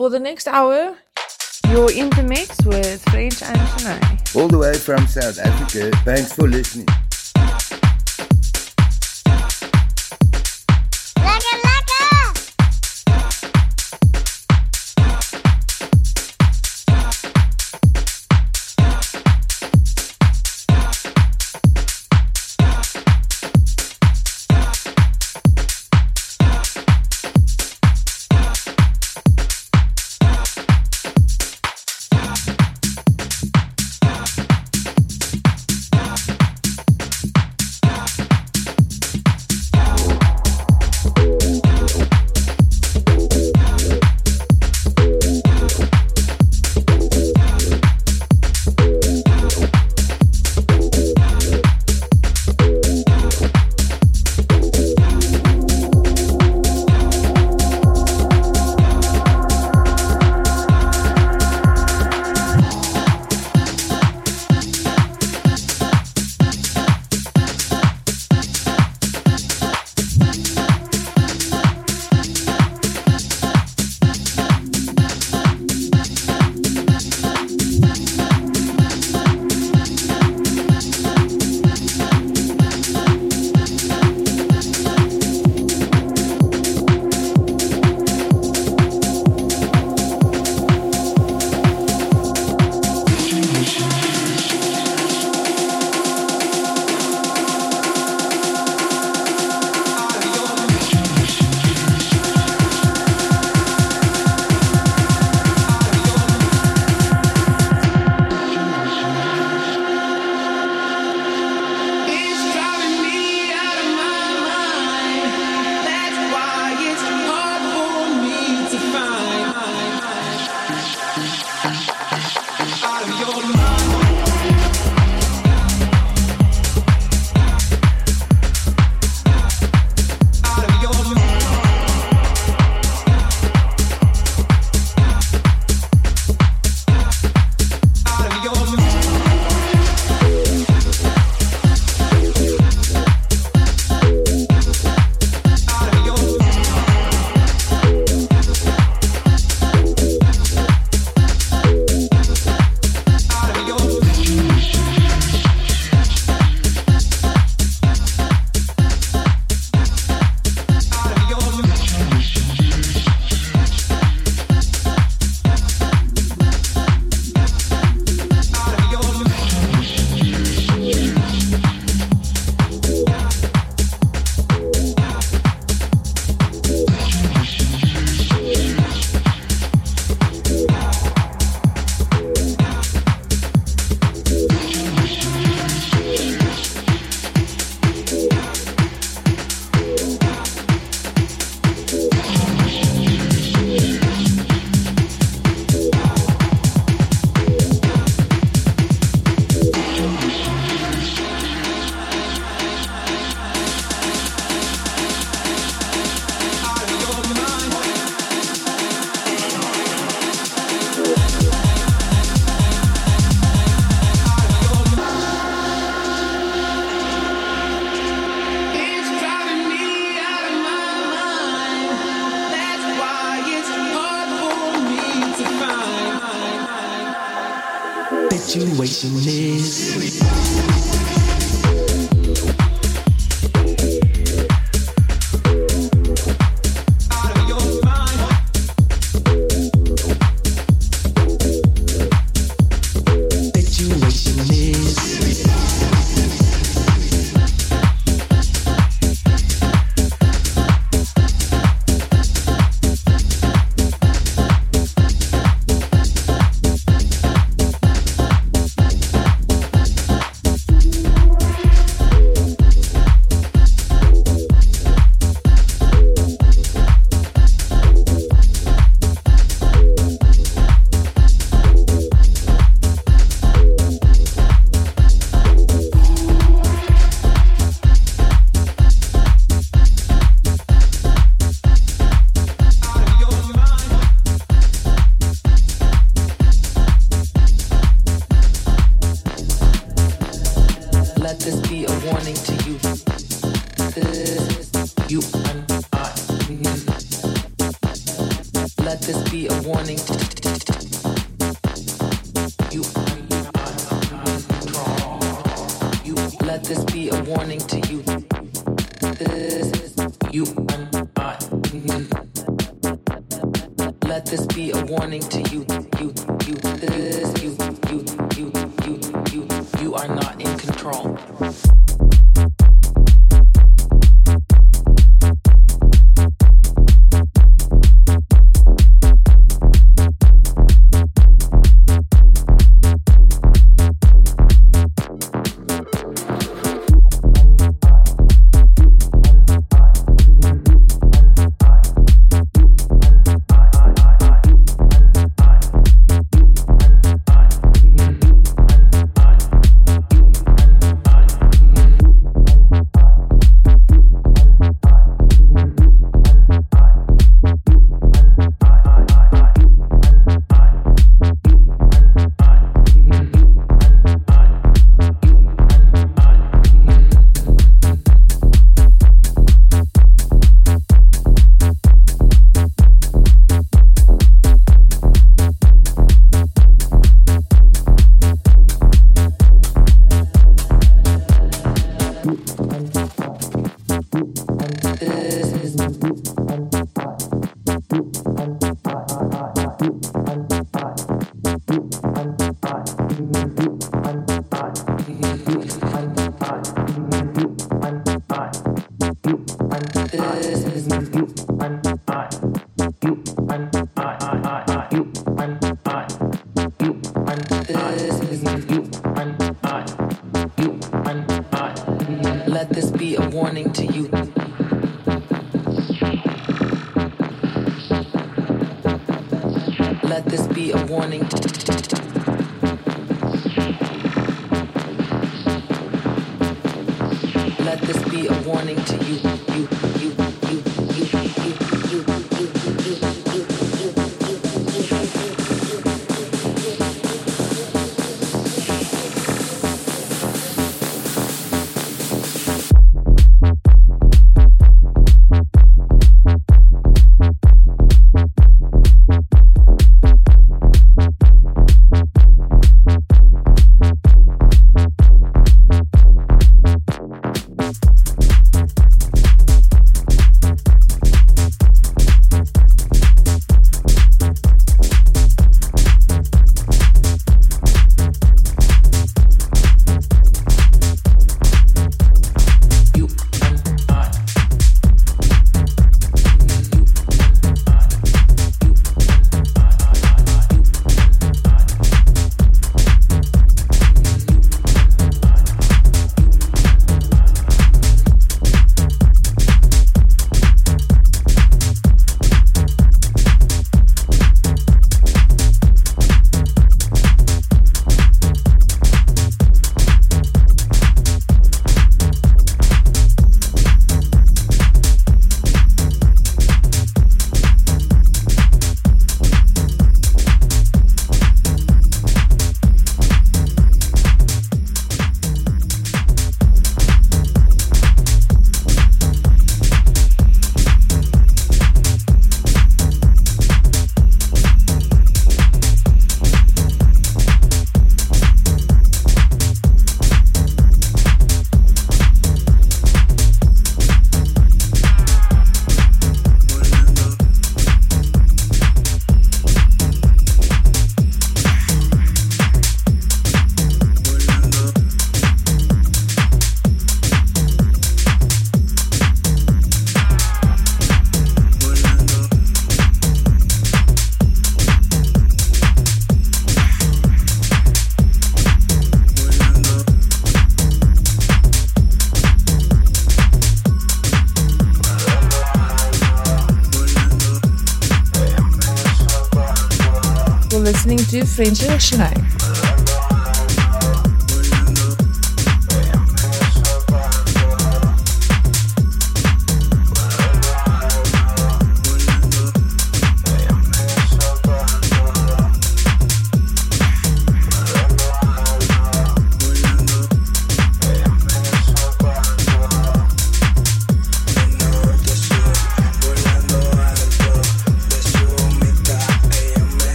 for the next hour, you're in the mix with French and Shanae. All the way from South Africa. Thanks for listening. situation is. De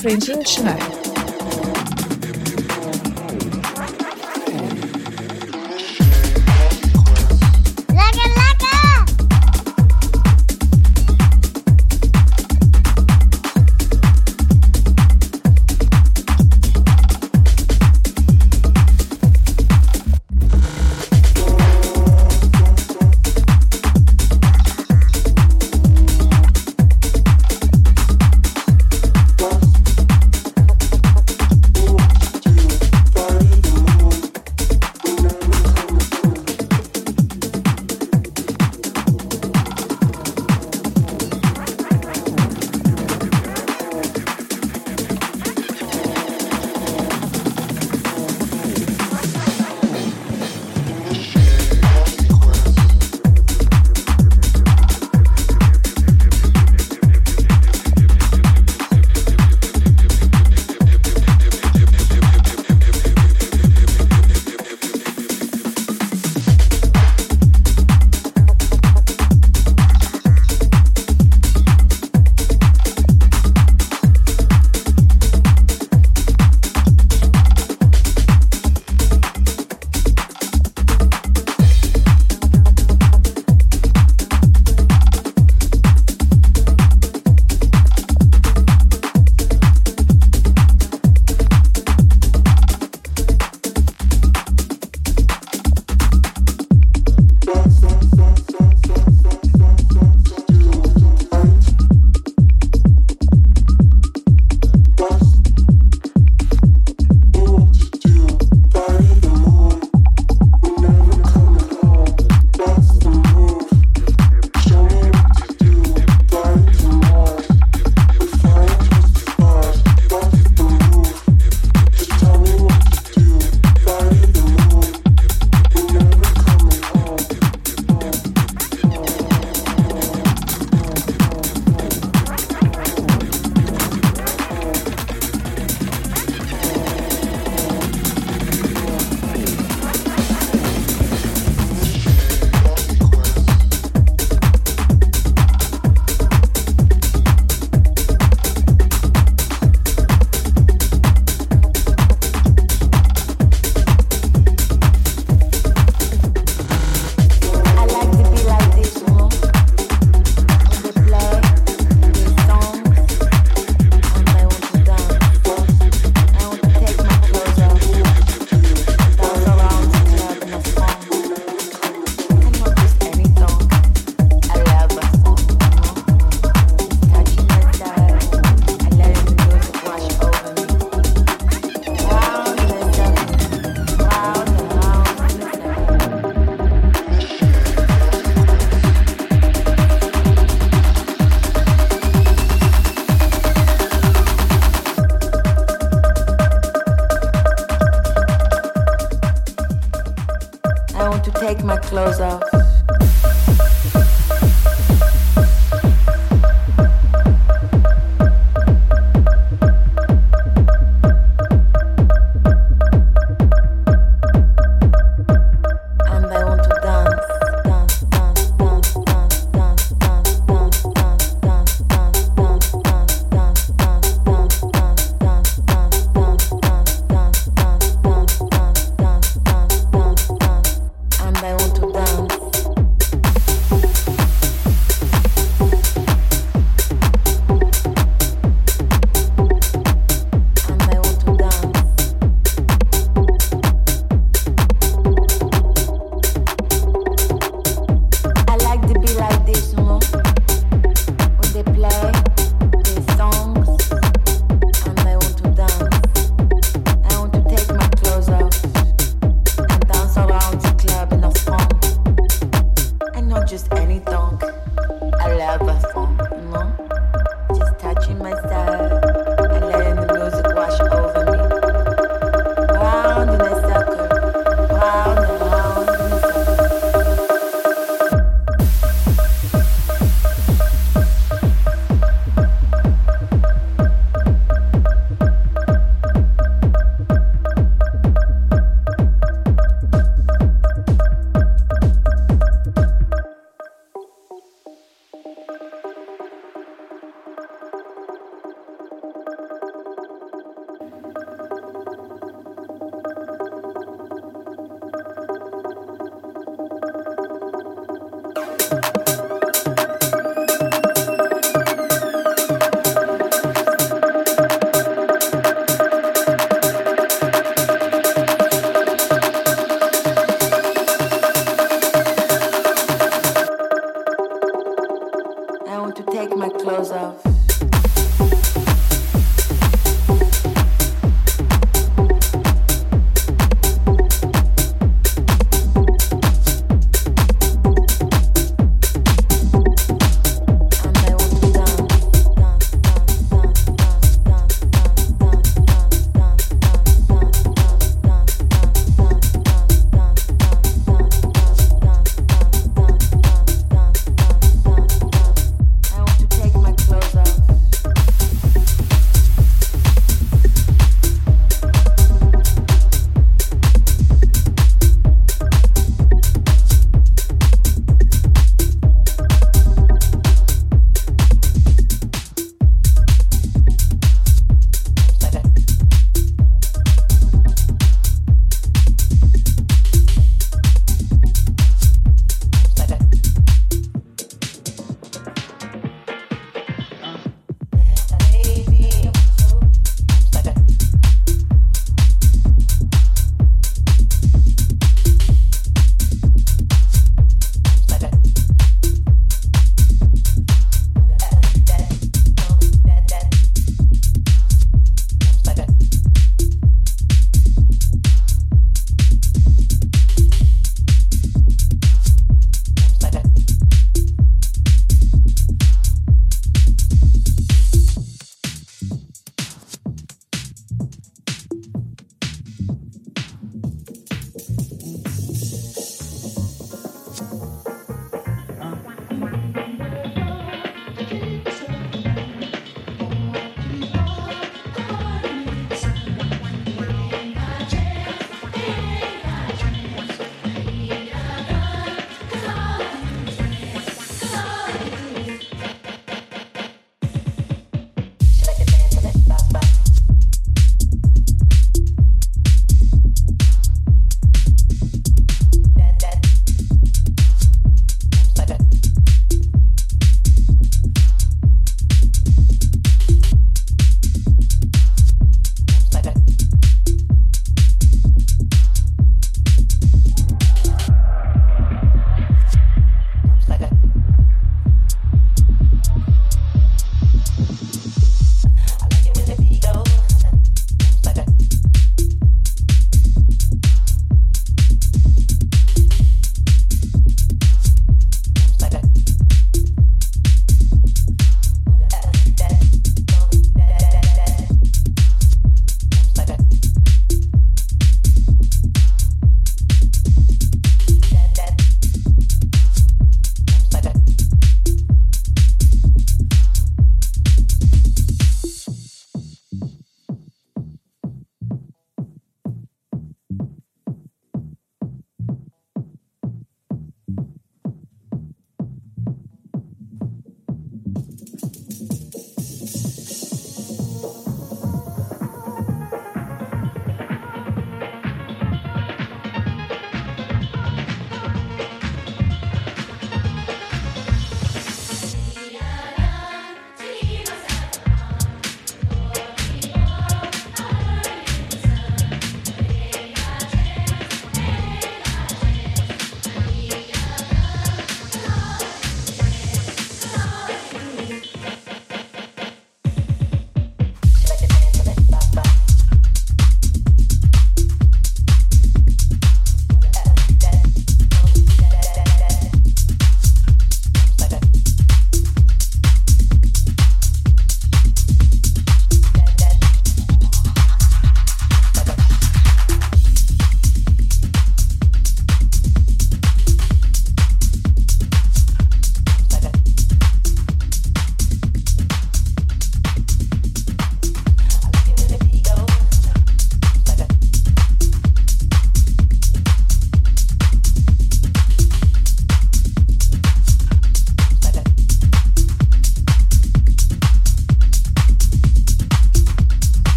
Frente listening to French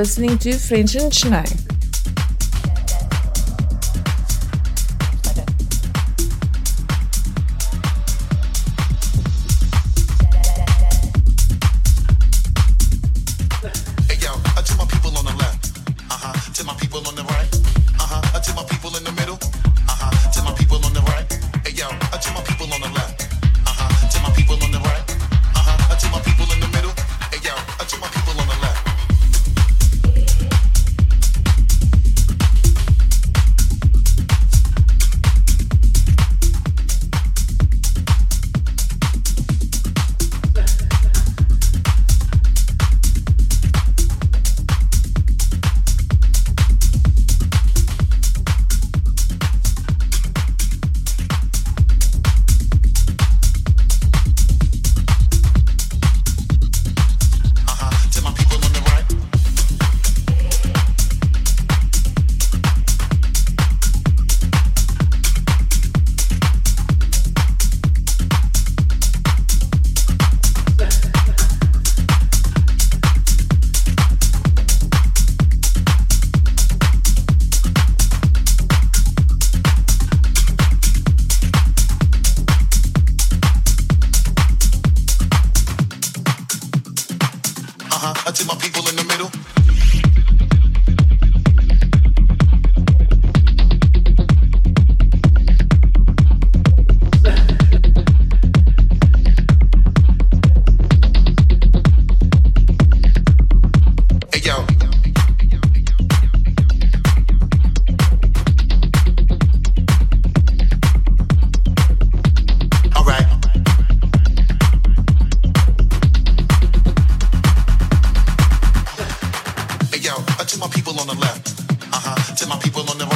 listening to French and Chennai. Uh huh. To my people on the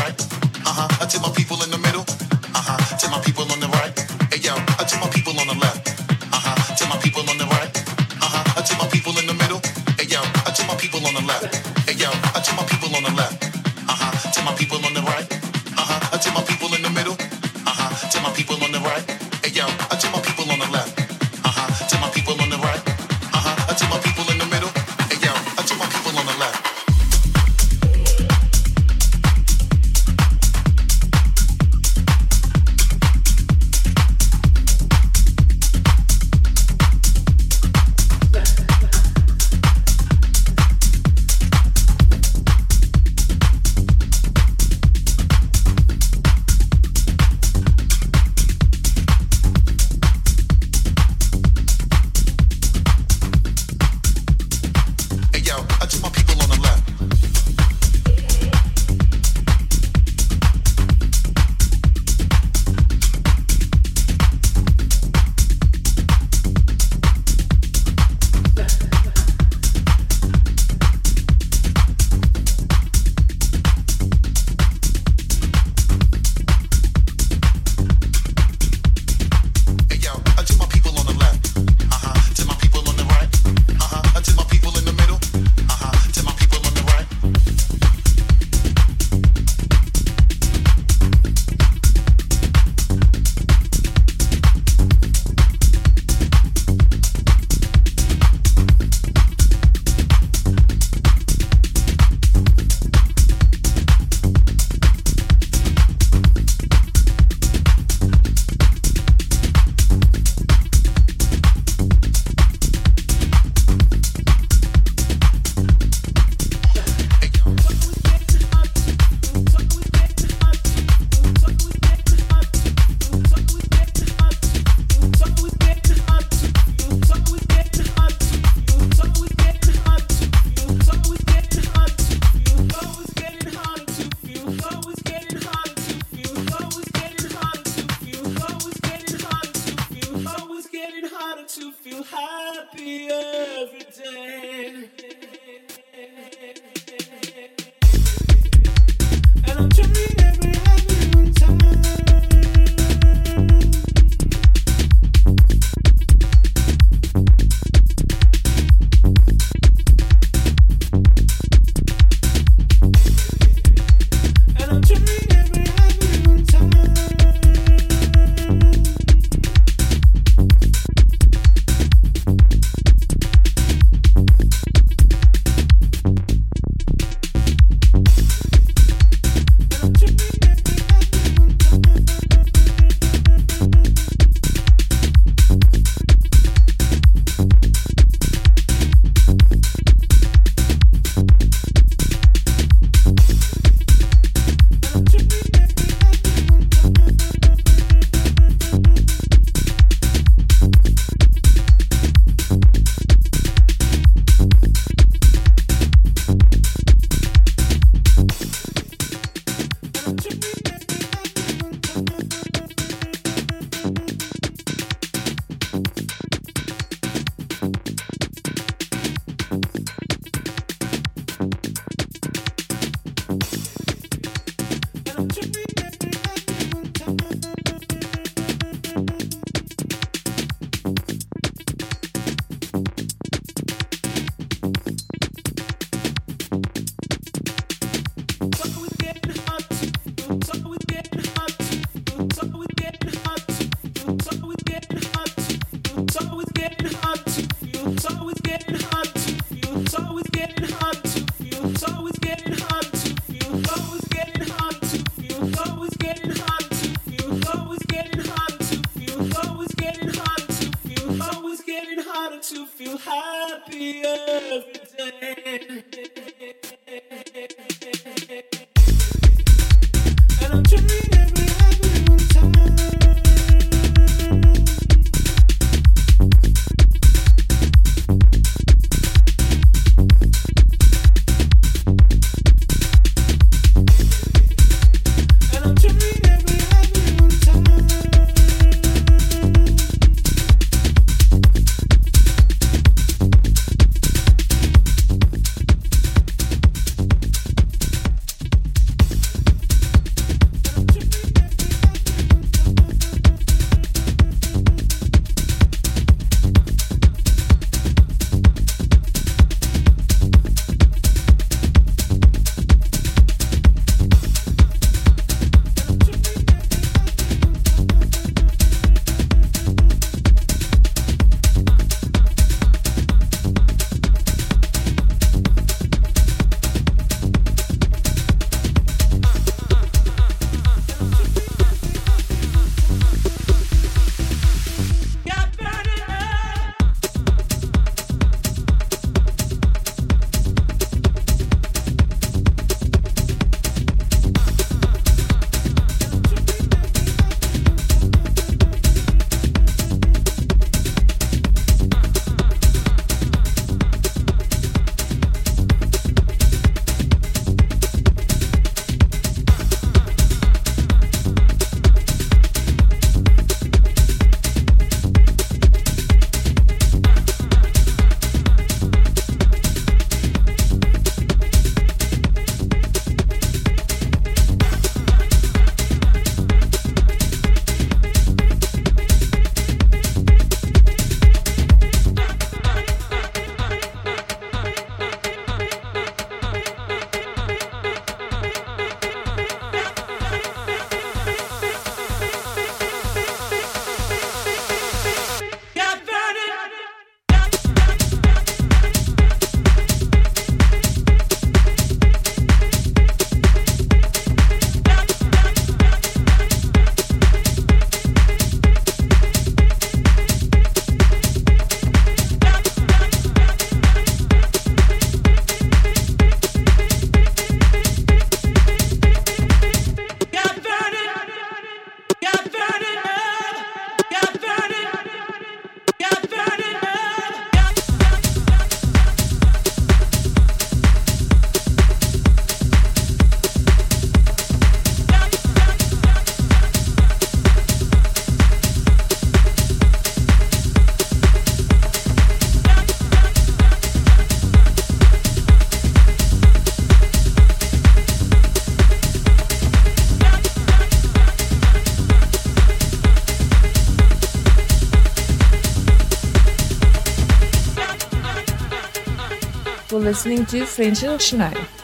listening to French for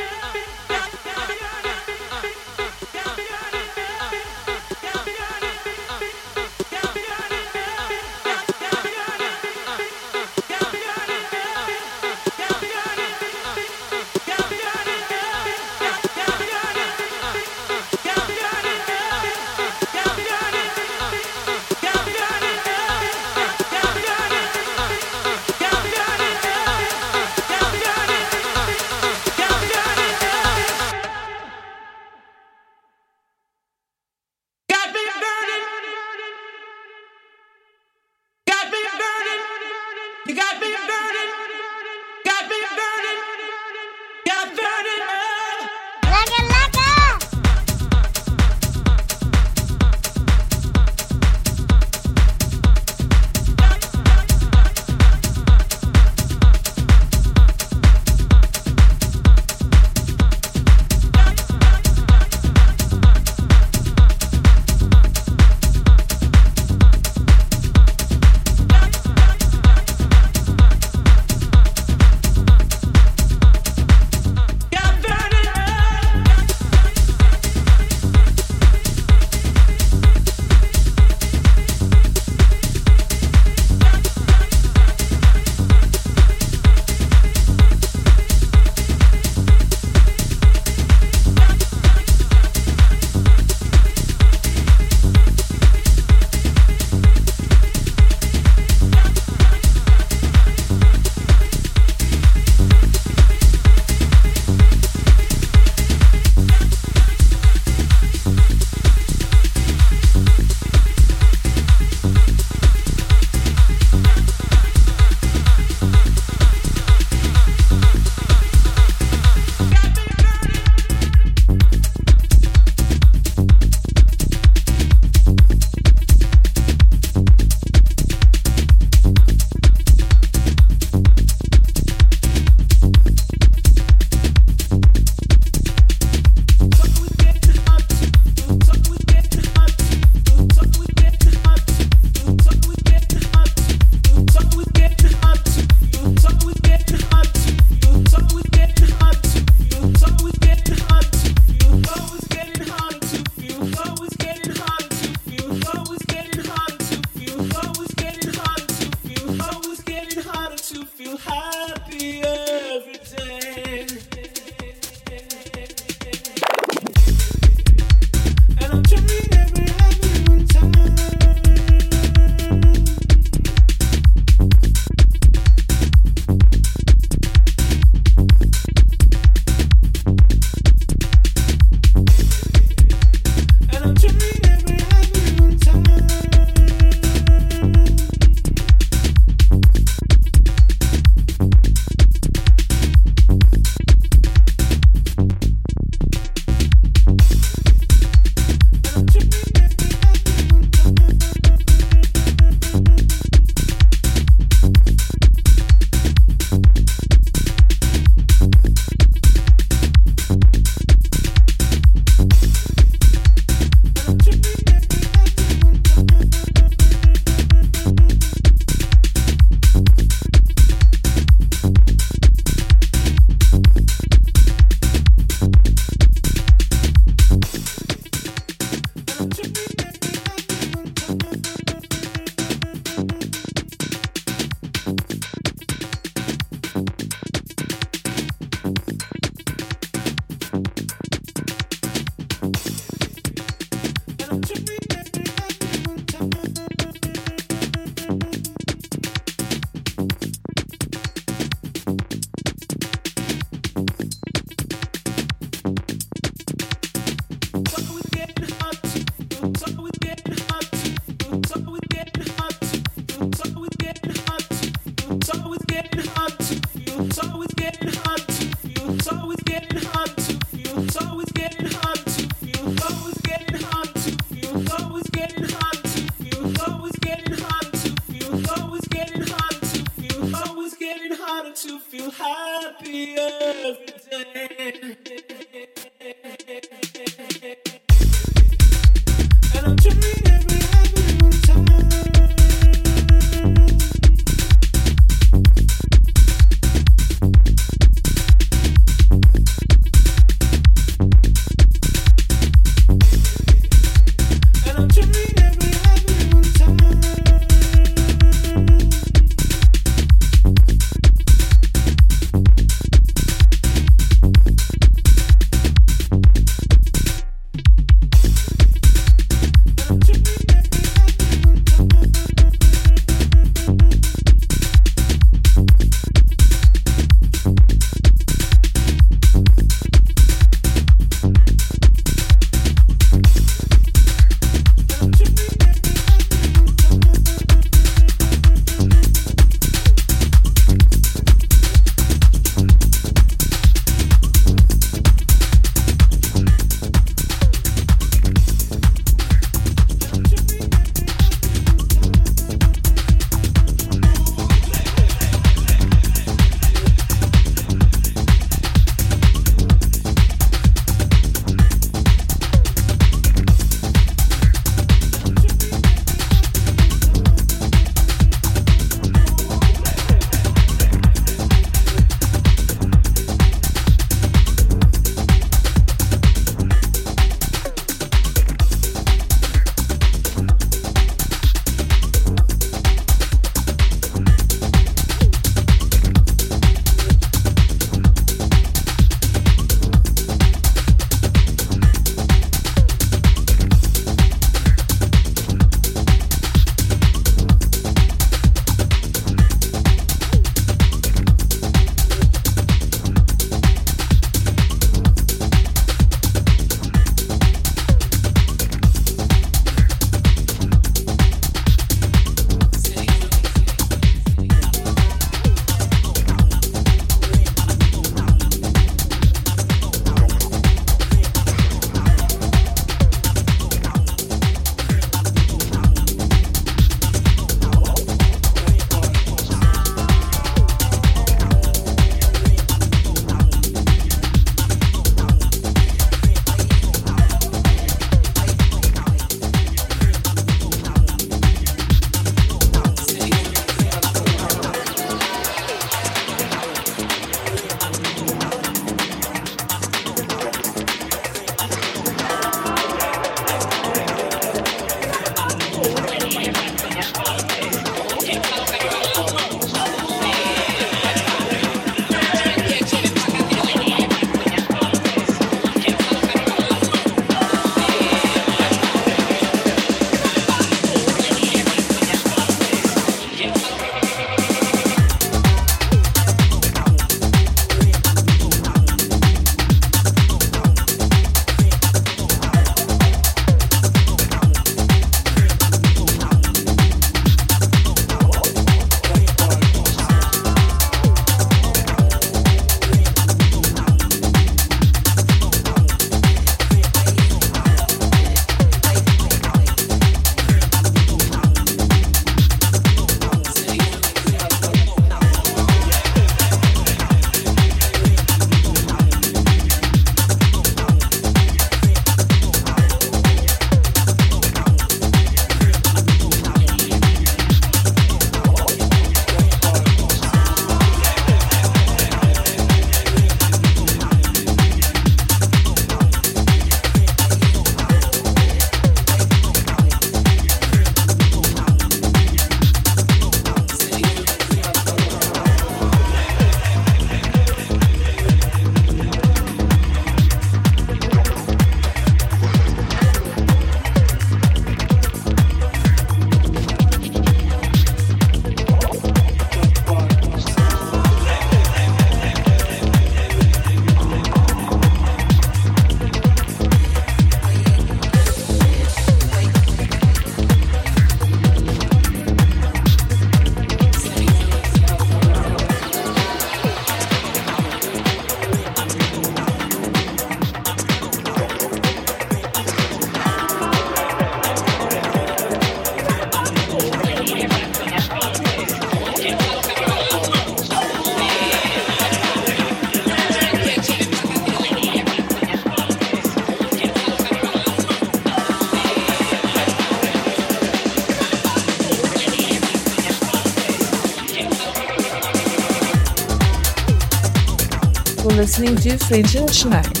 listening to French International.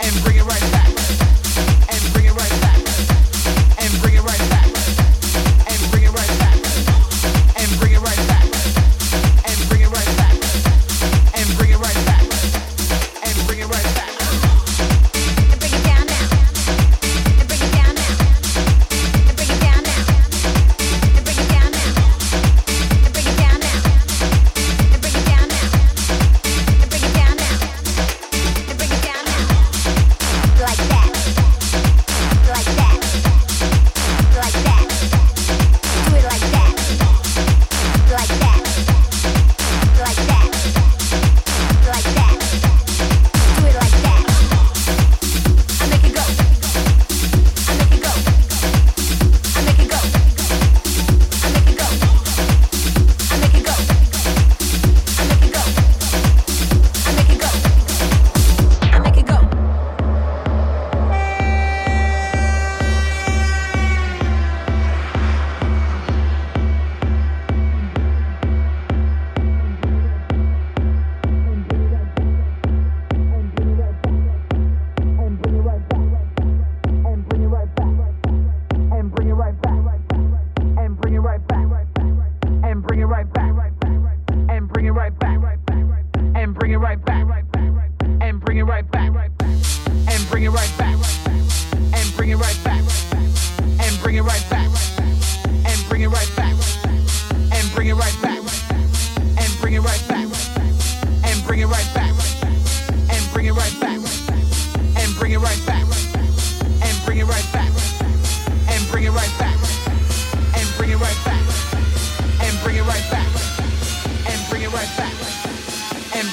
and bring it right back.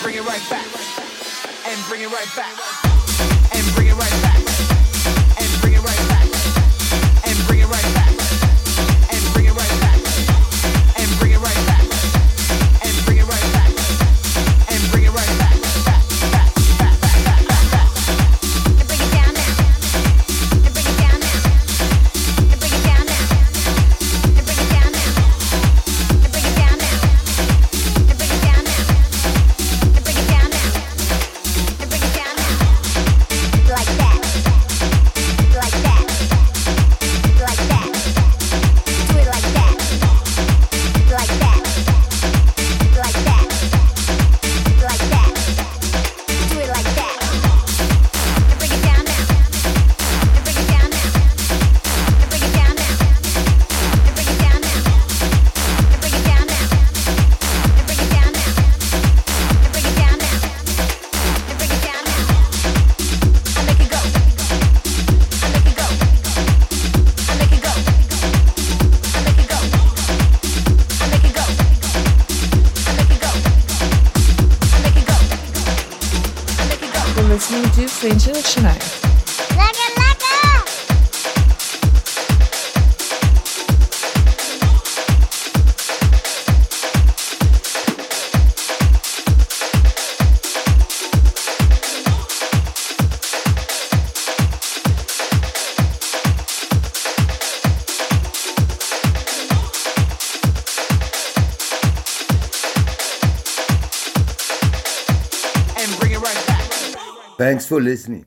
bring it right back, and bring it right back, and bring it right back. for listening.